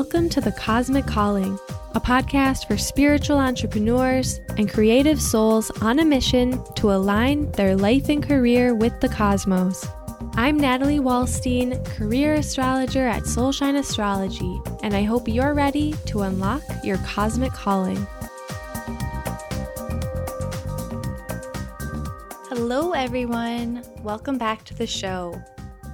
Welcome to The Cosmic Calling, a podcast for spiritual entrepreneurs and creative souls on a mission to align their life and career with the cosmos. I'm Natalie Wallstein, career astrologer at Soulshine Astrology, and I hope you're ready to unlock your cosmic calling. Hello, everyone. Welcome back to the show.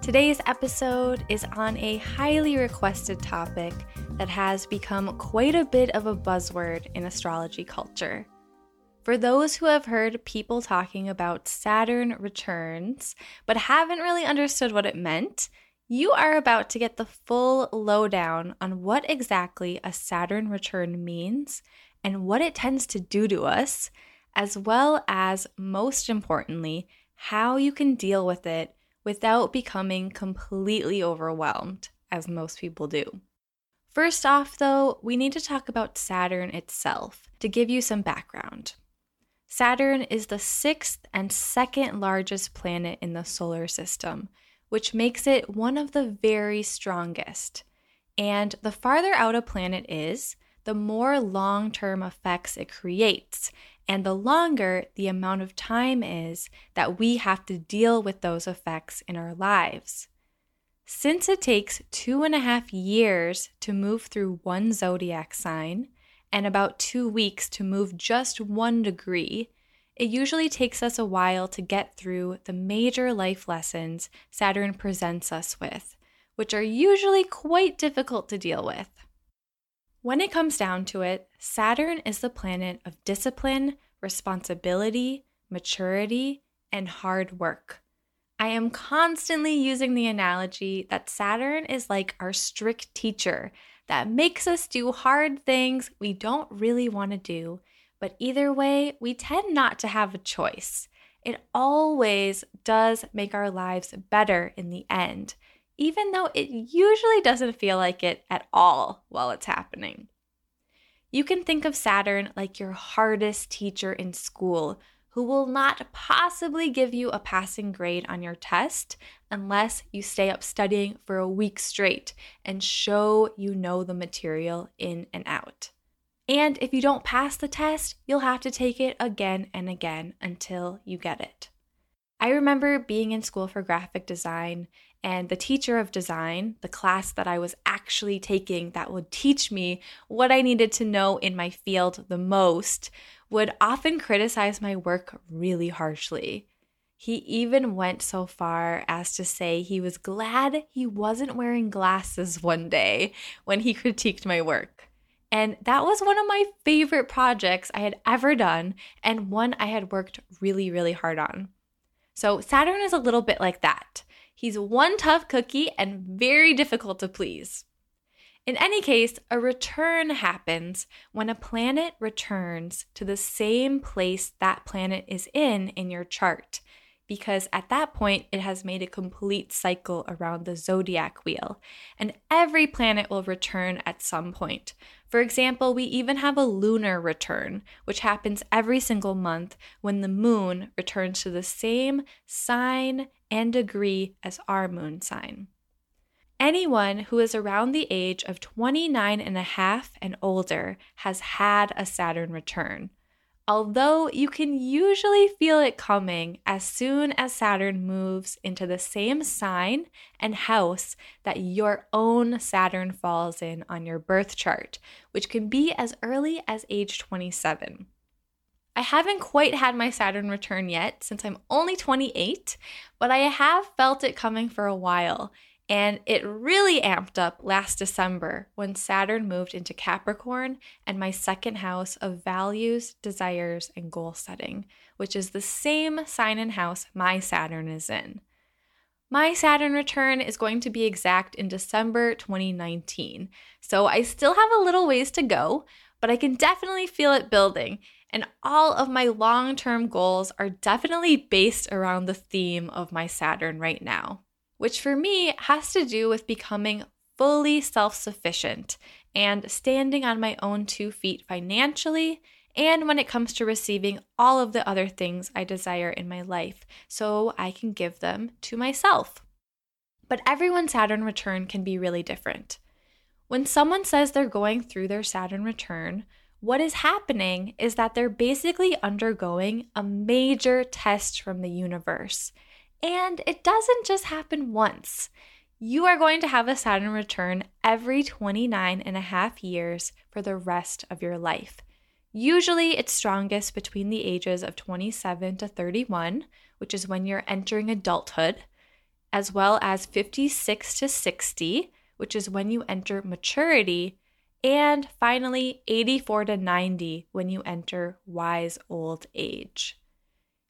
Today's episode is on a highly requested topic that has become quite a bit of a buzzword in astrology culture. For those who have heard people talking about Saturn returns but haven't really understood what it meant, you are about to get the full lowdown on what exactly a Saturn return means and what it tends to do to us, as well as, most importantly, how you can deal with it without becoming completely overwhelmed, as most people do. First off, though, we need to talk about Saturn itself to give you some background. Saturn is the sixth and second largest planet in the solar system, which makes it one of the very strongest. And the farther out a planet is, the more long term effects it creates, and the longer the amount of time is that we have to deal with those effects in our lives. Since it takes two and a half years to move through one zodiac sign and about two weeks to move just one degree, it usually takes us a while to get through the major life lessons Saturn presents us with, which are usually quite difficult to deal with. When it comes down to it, Saturn is the planet of discipline, responsibility, maturity, and hard work. I am constantly using the analogy that Saturn is like our strict teacher that makes us do hard things we don't really want to do, but either way, we tend not to have a choice. It always does make our lives better in the end even though it usually doesn't feel like it at all while it's happening. You can think of Saturn like your hardest teacher in school who will not possibly give you a passing grade on your test unless you stay up studying for a week straight and show you know the material in and out. And if you don't pass the test, you'll have to take it again and again until you get it. I remember being in school for graphic design and the teacher of design, the class that I was actually taking that would teach me what I needed to know in my field the most, would often criticize my work really harshly. He even went so far as to say he was glad he wasn't wearing glasses one day when he critiqued my work. And that was one of my favorite projects I had ever done, and one I had worked really, really hard on. So, Saturn is a little bit like that. He's one tough cookie and very difficult to please. In any case, a return happens when a planet returns to the same place that planet is in in your chart, because at that point it has made a complete cycle around the zodiac wheel, and every planet will return at some point. For example, we even have a lunar return, which happens every single month when the moon returns to the same sign and degree as our moon sign. Anyone who is around the age of 29 and a half and older has had a Saturn return. Although you can usually feel it coming as soon as Saturn moves into the same sign and house that your own Saturn falls in on your birth chart, which can be as early as age 27. I haven't quite had my Saturn return yet since I'm only 28, but I have felt it coming for a while. And it really amped up last December when Saturn moved into Capricorn and my second house of values, desires, and goal setting, which is the same sign and house my Saturn is in. My Saturn return is going to be exact in December 2019, so I still have a little ways to go, but I can definitely feel it building. And all of my long term goals are definitely based around the theme of my Saturn right now, which for me has to do with becoming fully self sufficient and standing on my own two feet financially and when it comes to receiving all of the other things I desire in my life so I can give them to myself. But everyone's Saturn return can be really different. When someone says they're going through their Saturn return, what is happening is that they're basically undergoing a major test from the universe. And it doesn't just happen once. You are going to have a Saturn return every 29 and a half years for the rest of your life. Usually, it's strongest between the ages of 27 to 31, which is when you're entering adulthood, as well as 56 to 60, which is when you enter maturity, and finally 84 to 90 when you enter wise old age.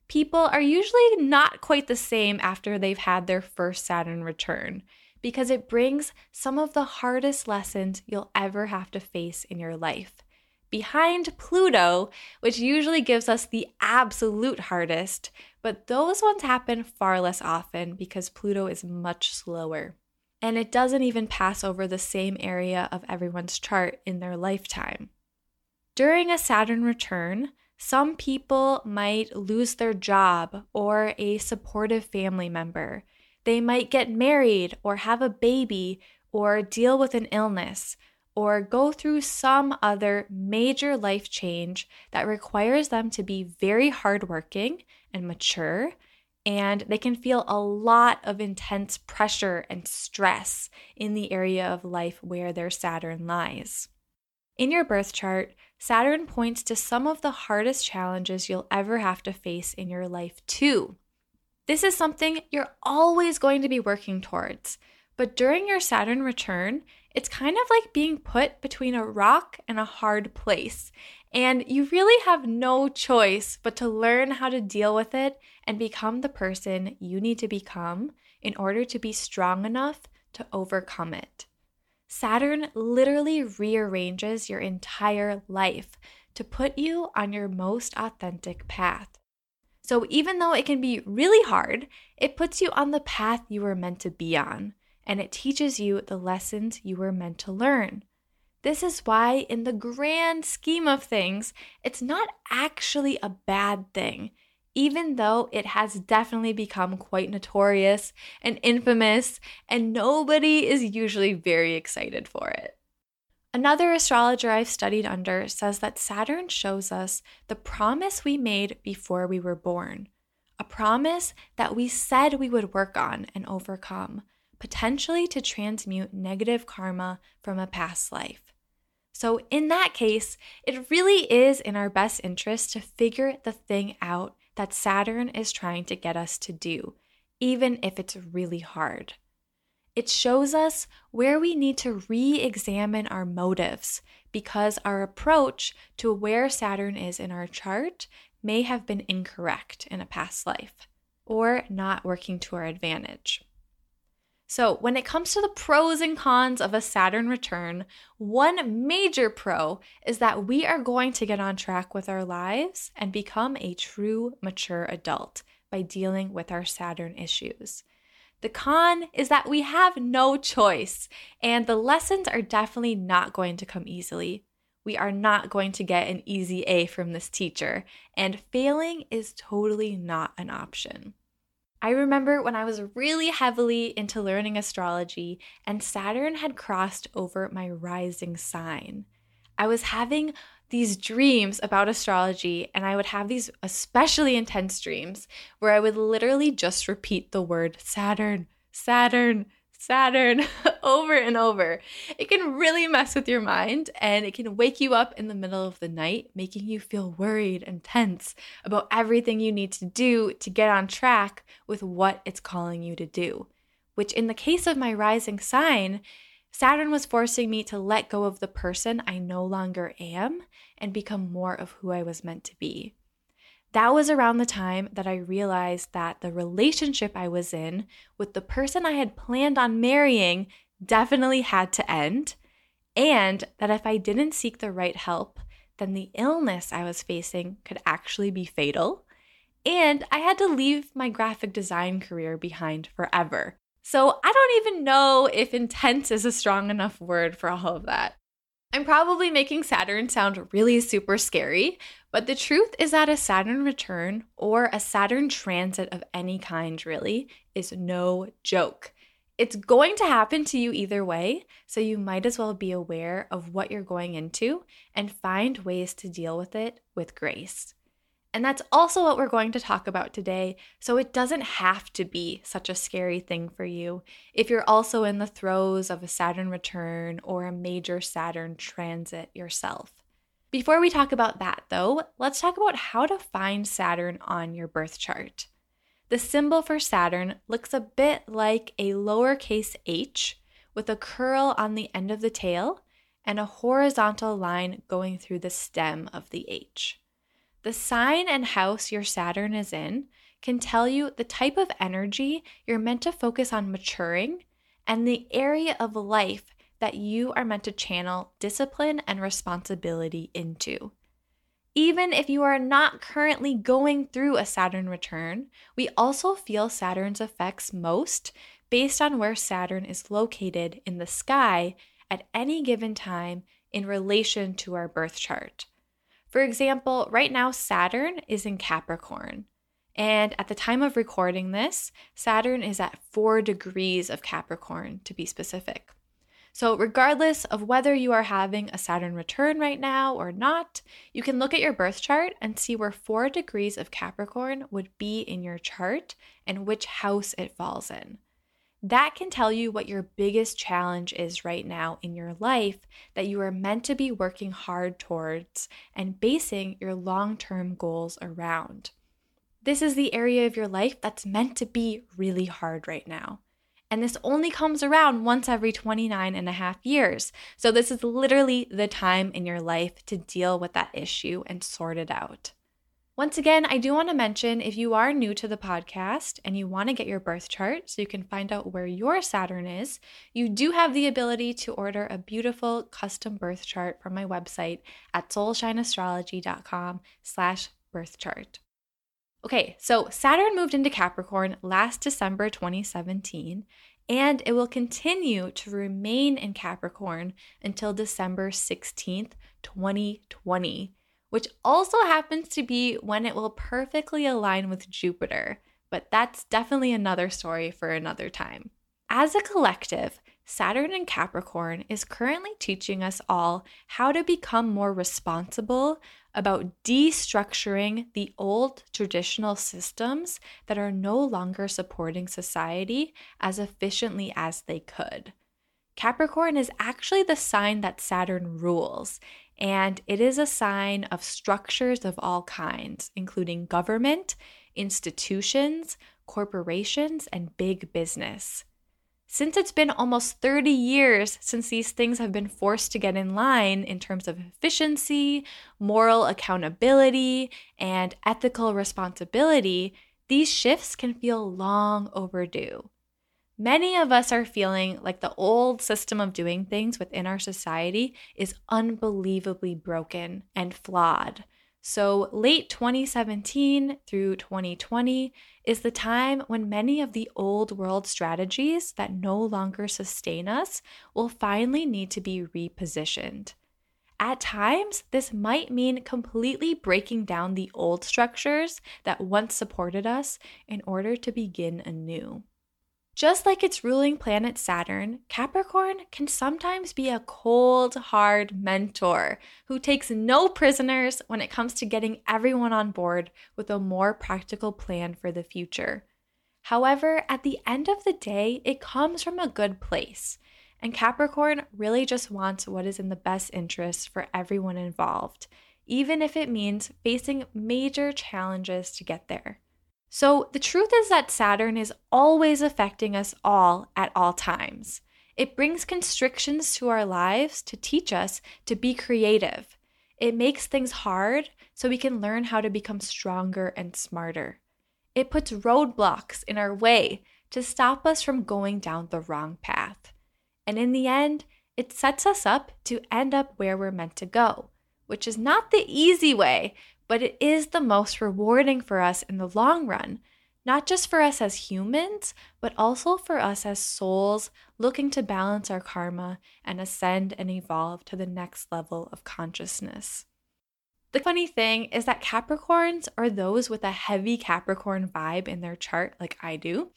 People are usually not quite the same after they've had their first Saturn return because it brings some of the hardest lessons you'll ever have to face in your life. Behind Pluto, which usually gives us the absolute hardest, but those ones happen far less often because Pluto is much slower and it doesn't even pass over the same area of everyone's chart in their lifetime. During a Saturn return, some people might lose their job or a supportive family member. They might get married or have a baby or deal with an illness or go through some other major life change that requires them to be very hardworking and mature and they can feel a lot of intense pressure and stress in the area of life where their Saturn lies. In your birth chart, Saturn points to some of the hardest challenges you'll ever have to face in your life, too. This is something you're always going to be working towards, but during your Saturn return, it's kind of like being put between a rock and a hard place. And you really have no choice but to learn how to deal with it and become the person you need to become in order to be strong enough to overcome it. Saturn literally rearranges your entire life to put you on your most authentic path. So, even though it can be really hard, it puts you on the path you were meant to be on, and it teaches you the lessons you were meant to learn. This is why, in the grand scheme of things, it's not actually a bad thing, even though it has definitely become quite notorious and infamous, and nobody is usually very excited for it. Another astrologer I've studied under says that Saturn shows us the promise we made before we were born, a promise that we said we would work on and overcome, potentially to transmute negative karma from a past life. So, in that case, it really is in our best interest to figure the thing out that Saturn is trying to get us to do, even if it's really hard. It shows us where we need to re examine our motives because our approach to where Saturn is in our chart may have been incorrect in a past life or not working to our advantage. So, when it comes to the pros and cons of a Saturn return, one major pro is that we are going to get on track with our lives and become a true mature adult by dealing with our Saturn issues. The con is that we have no choice, and the lessons are definitely not going to come easily. We are not going to get an easy A from this teacher, and failing is totally not an option. I remember when I was really heavily into learning astrology and Saturn had crossed over my rising sign. I was having these dreams about astrology, and I would have these especially intense dreams where I would literally just repeat the word Saturn, Saturn, Saturn over and over. It can really mess with your mind and it can wake you up in the middle of the night, making you feel worried and tense about everything you need to do to get on track with what it's calling you to do. Which, in the case of my rising sign, Saturn was forcing me to let go of the person I no longer am and become more of who I was meant to be. That was around the time that I realized that the relationship I was in with the person I had planned on marrying definitely had to end, and that if I didn't seek the right help, then the illness I was facing could actually be fatal. And I had to leave my graphic design career behind forever. So I don't even know if intense is a strong enough word for all of that. I'm probably making Saturn sound really super scary, but the truth is that a Saturn return or a Saturn transit of any kind really is no joke. It's going to happen to you either way, so you might as well be aware of what you're going into and find ways to deal with it with grace. And that's also what we're going to talk about today. So it doesn't have to be such a scary thing for you if you're also in the throes of a Saturn return or a major Saturn transit yourself. Before we talk about that, though, let's talk about how to find Saturn on your birth chart. The symbol for Saturn looks a bit like a lowercase h with a curl on the end of the tail and a horizontal line going through the stem of the H. The sign and house your Saturn is in can tell you the type of energy you're meant to focus on maturing and the area of life that you are meant to channel discipline and responsibility into. Even if you are not currently going through a Saturn return, we also feel Saturn's effects most based on where Saturn is located in the sky at any given time in relation to our birth chart. For example, right now Saturn is in Capricorn. And at the time of recording this, Saturn is at four degrees of Capricorn, to be specific. So, regardless of whether you are having a Saturn return right now or not, you can look at your birth chart and see where four degrees of Capricorn would be in your chart and which house it falls in. That can tell you what your biggest challenge is right now in your life that you are meant to be working hard towards and basing your long term goals around. This is the area of your life that's meant to be really hard right now. And this only comes around once every 29 and a half years. So, this is literally the time in your life to deal with that issue and sort it out. Once again, I do want to mention if you are new to the podcast and you want to get your birth chart so you can find out where your Saturn is, you do have the ability to order a beautiful custom birth chart from my website at soulshineastrology.com slash birth chart. Okay, so Saturn moved into Capricorn last December 2017, and it will continue to remain in Capricorn until December 16th, 2020 which also happens to be when it will perfectly align with Jupiter, but that's definitely another story for another time. As a collective, Saturn in Capricorn is currently teaching us all how to become more responsible about destructuring the old traditional systems that are no longer supporting society as efficiently as they could. Capricorn is actually the sign that Saturn rules, and it is a sign of structures of all kinds, including government, institutions, corporations, and big business. Since it's been almost 30 years since these things have been forced to get in line in terms of efficiency, moral accountability, and ethical responsibility, these shifts can feel long overdue. Many of us are feeling like the old system of doing things within our society is unbelievably broken and flawed. So, late 2017 through 2020 is the time when many of the old world strategies that no longer sustain us will finally need to be repositioned. At times, this might mean completely breaking down the old structures that once supported us in order to begin anew. Just like its ruling planet Saturn, Capricorn can sometimes be a cold, hard mentor who takes no prisoners when it comes to getting everyone on board with a more practical plan for the future. However, at the end of the day, it comes from a good place, and Capricorn really just wants what is in the best interest for everyone involved, even if it means facing major challenges to get there. So, the truth is that Saturn is always affecting us all at all times. It brings constrictions to our lives to teach us to be creative. It makes things hard so we can learn how to become stronger and smarter. It puts roadblocks in our way to stop us from going down the wrong path. And in the end, it sets us up to end up where we're meant to go, which is not the easy way, but it is the most rewarding for us in the long run, not just for us as humans, but also for us as souls looking to balance our karma and ascend and evolve to the next level of consciousness. The funny thing is that Capricorns, or those with a heavy Capricorn vibe in their chart, like I do,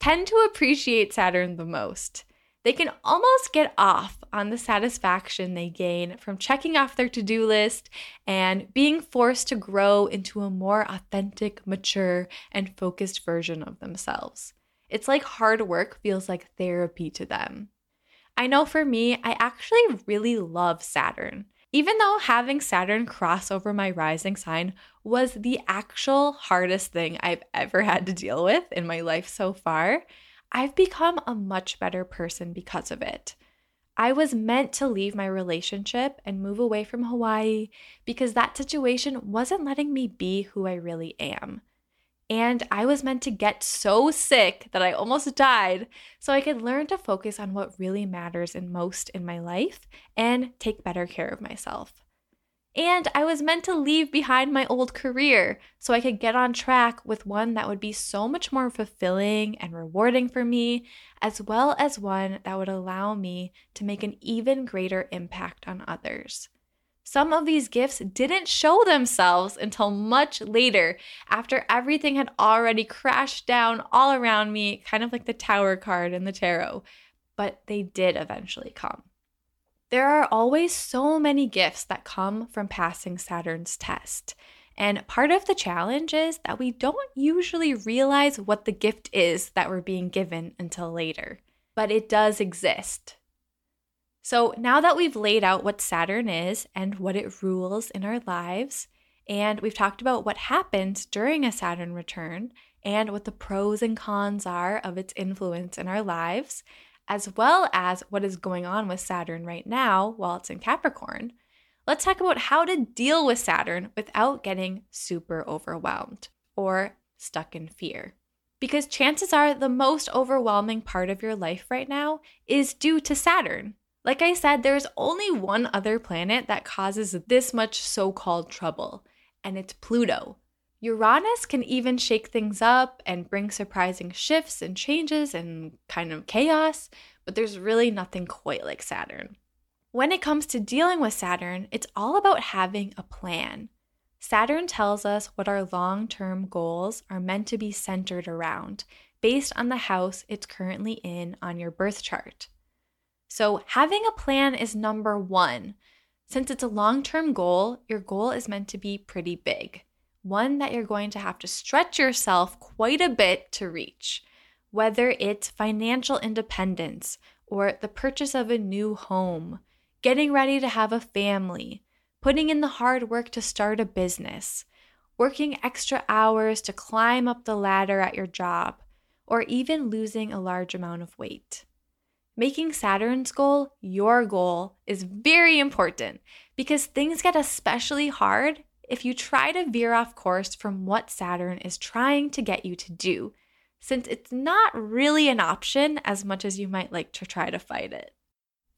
tend to appreciate Saturn the most. They can almost get off on the satisfaction they gain from checking off their to do list and being forced to grow into a more authentic, mature, and focused version of themselves. It's like hard work feels like therapy to them. I know for me, I actually really love Saturn. Even though having Saturn cross over my rising sign was the actual hardest thing I've ever had to deal with in my life so far, I've become a much better person because of it. I was meant to leave my relationship and move away from Hawaii because that situation wasn't letting me be who I really am. And I was meant to get so sick that I almost died so I could learn to focus on what really matters and most in my life and take better care of myself. And I was meant to leave behind my old career so I could get on track with one that would be so much more fulfilling and rewarding for me, as well as one that would allow me to make an even greater impact on others. Some of these gifts didn't show themselves until much later, after everything had already crashed down all around me, kind of like the tower card in the tarot, but they did eventually come. There are always so many gifts that come from passing Saturn's test. And part of the challenge is that we don't usually realize what the gift is that we're being given until later, but it does exist. So now that we've laid out what Saturn is and what it rules in our lives, and we've talked about what happens during a Saturn return and what the pros and cons are of its influence in our lives, as well as what is going on with Saturn right now while it's in Capricorn, let's talk about how to deal with Saturn without getting super overwhelmed or stuck in fear. Because chances are the most overwhelming part of your life right now is due to Saturn. Like I said, there's only one other planet that causes this much so called trouble, and it's Pluto. Uranus can even shake things up and bring surprising shifts and changes and kind of chaos, but there's really nothing quite like Saturn. When it comes to dealing with Saturn, it's all about having a plan. Saturn tells us what our long term goals are meant to be centered around based on the house it's currently in on your birth chart. So, having a plan is number one. Since it's a long term goal, your goal is meant to be pretty big, one that you're going to have to stretch yourself quite a bit to reach. Whether it's financial independence or the purchase of a new home, getting ready to have a family, putting in the hard work to start a business, working extra hours to climb up the ladder at your job, or even losing a large amount of weight. Making Saturn's goal your goal is very important because things get especially hard if you try to veer off course from what Saturn is trying to get you to do, since it's not really an option as much as you might like to try to fight it.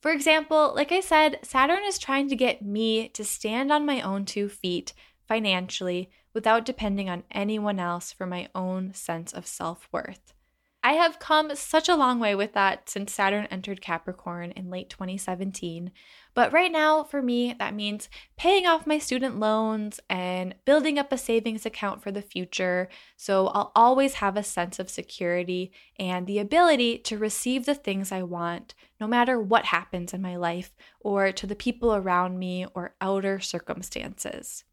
For example, like I said, Saturn is trying to get me to stand on my own two feet financially without depending on anyone else for my own sense of self worth. I have come such a long way with that since Saturn entered Capricorn in late 2017. But right now, for me, that means paying off my student loans and building up a savings account for the future. So I'll always have a sense of security and the ability to receive the things I want, no matter what happens in my life or to the people around me or outer circumstances.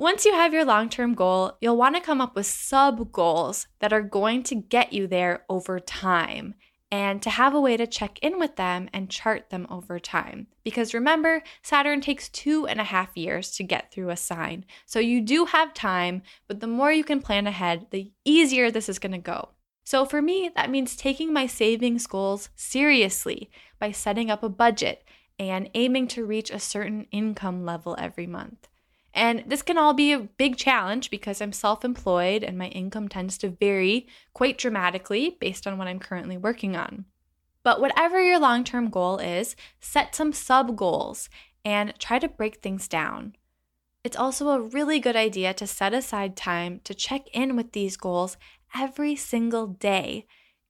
Once you have your long term goal, you'll want to come up with sub goals that are going to get you there over time and to have a way to check in with them and chart them over time. Because remember, Saturn takes two and a half years to get through a sign. So you do have time, but the more you can plan ahead, the easier this is going to go. So for me, that means taking my savings goals seriously by setting up a budget and aiming to reach a certain income level every month. And this can all be a big challenge because I'm self employed and my income tends to vary quite dramatically based on what I'm currently working on. But whatever your long term goal is, set some sub goals and try to break things down. It's also a really good idea to set aside time to check in with these goals every single day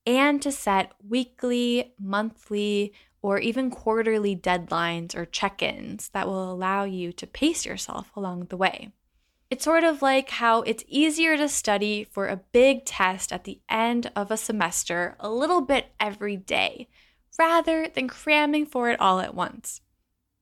and to set weekly, monthly, or even quarterly deadlines or check ins that will allow you to pace yourself along the way. It's sort of like how it's easier to study for a big test at the end of a semester a little bit every day, rather than cramming for it all at once.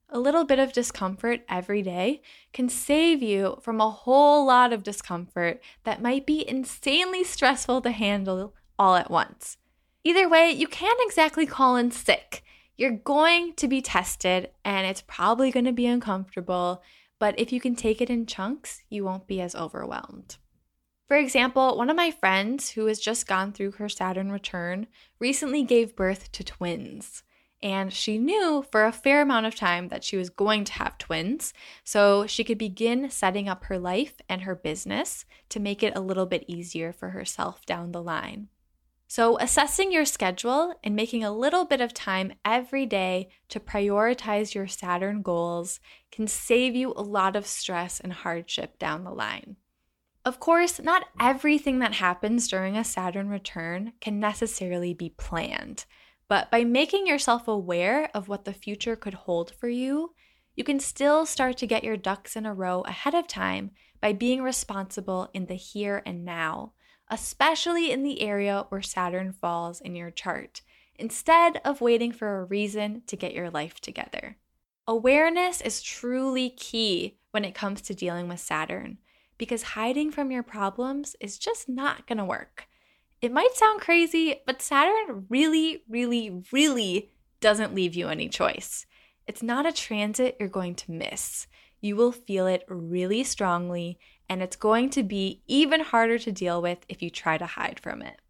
A little bit of discomfort every day can save you from a whole lot of discomfort that might be insanely stressful to handle all at once. Either way, you can't exactly call in sick. You're going to be tested and it's probably going to be uncomfortable, but if you can take it in chunks, you won't be as overwhelmed. For example, one of my friends who has just gone through her Saturn return recently gave birth to twins. And she knew for a fair amount of time that she was going to have twins, so she could begin setting up her life and her business to make it a little bit easier for herself down the line. So, assessing your schedule and making a little bit of time every day to prioritize your Saturn goals can save you a lot of stress and hardship down the line. Of course, not everything that happens during a Saturn return can necessarily be planned, but by making yourself aware of what the future could hold for you, you can still start to get your ducks in a row ahead of time by being responsible in the here and now especially in the area where Saturn falls in your chart, instead of waiting for a reason to get your life together. Awareness is truly key when it comes to dealing with Saturn because hiding from your problems is just not going to work. It might sound crazy, but Saturn really, really, really doesn't leave you any choice. It's not a transit you're going to miss. You will feel it really strongly and it's going to be even harder to deal with if you try to hide from it.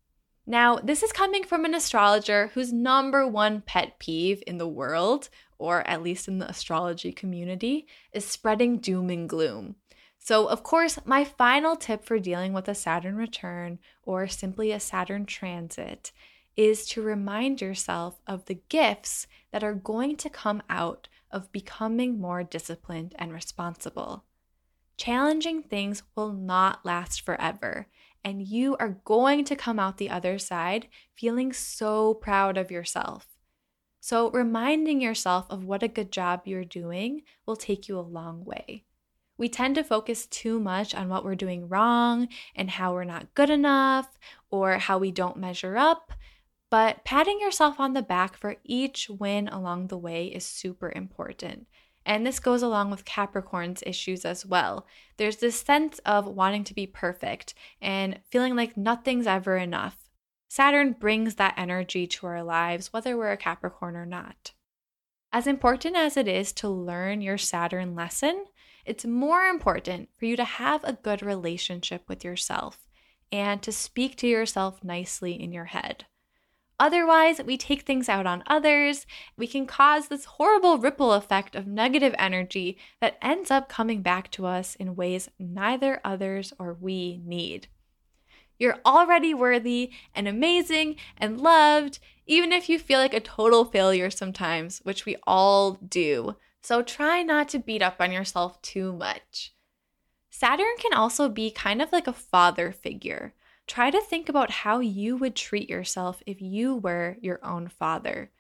Now, this is coming from an astrologer whose number one pet peeve in the world, or at least in the astrology community, is spreading doom and gloom. So, of course, my final tip for dealing with a Saturn return or simply a Saturn transit is to remind yourself of the gifts that are going to come out of becoming more disciplined and responsible. Challenging things will not last forever, and you are going to come out the other side feeling so proud of yourself. So, reminding yourself of what a good job you're doing will take you a long way. We tend to focus too much on what we're doing wrong and how we're not good enough or how we don't measure up. But patting yourself on the back for each win along the way is super important and this goes along with Capricorn's issues as well. There's this sense of wanting to be perfect and feeling like nothing's ever enough. Saturn brings that energy to our lives, whether we're a Capricorn or not. As important as it is to learn your Saturn lesson, it's more important for you to have a good relationship with yourself and to speak to yourself nicely in your head. Otherwise, we take things out on others. We can cause this horrible ripple effect of negative energy that ends up coming back to us in ways neither others or we need. You're already worthy and amazing and loved, even if you feel like a total failure sometimes, which we all do. So try not to beat up on yourself too much. Saturn can also be kind of like a father figure try to think about how you would treat yourself if you were your own father.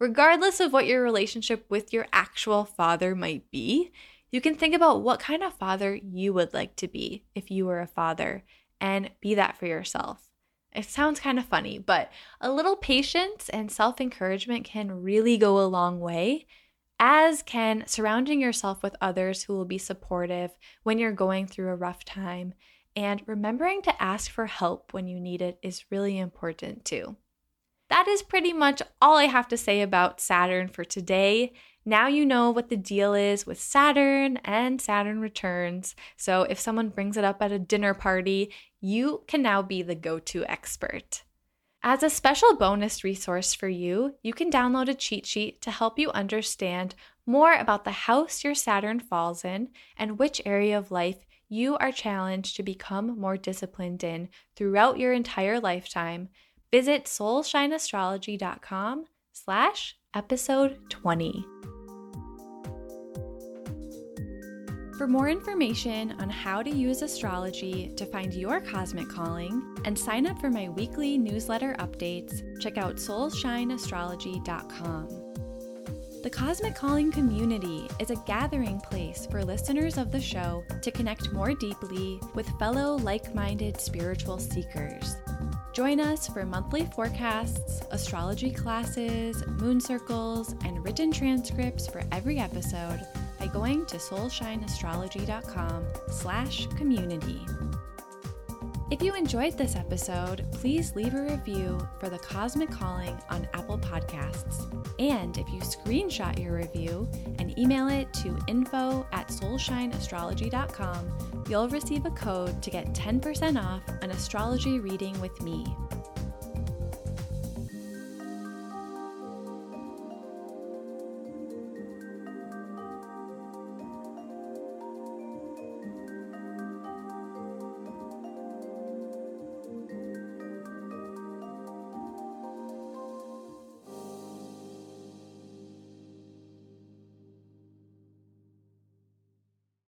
Regardless of what your relationship with your actual father might be, you can think about what kind of father you would like to be if you were a father and be that for yourself. It sounds kind of funny, but a little patience and self encouragement can really go a long way, as can surrounding yourself with others who will be supportive when you're going through a rough time and remembering to ask for help when you need it is really important too. That is pretty much all I have to say about Saturn for today. Now you know what the deal is with Saturn and Saturn returns. So if someone brings it up at a dinner party, you can now be the go to expert. As a special bonus resource for you, you can download a cheat sheet to help you understand more about the house your Saturn falls in and which area of life you are challenged to become more disciplined in throughout your entire lifetime, visit soulshineastrology.com slash episode 20. For more information on how to use astrology to find your cosmic calling and sign up for my weekly newsletter updates, check out soulshineastrology.com. The Cosmic Calling community is a gathering place for listeners of the show to connect more deeply with fellow like minded spiritual seekers. Join us for monthly forecasts, astrology classes, moon circles, and written transcripts for every episode by going to soulshineastrology.com slash community. If you enjoyed this episode, please leave a review for The Cosmic Calling on Apple Podcasts. And if you screenshot your review and email it to info at soulshineastrology.com, you'll receive a code to get 10% off an astrology reading with me.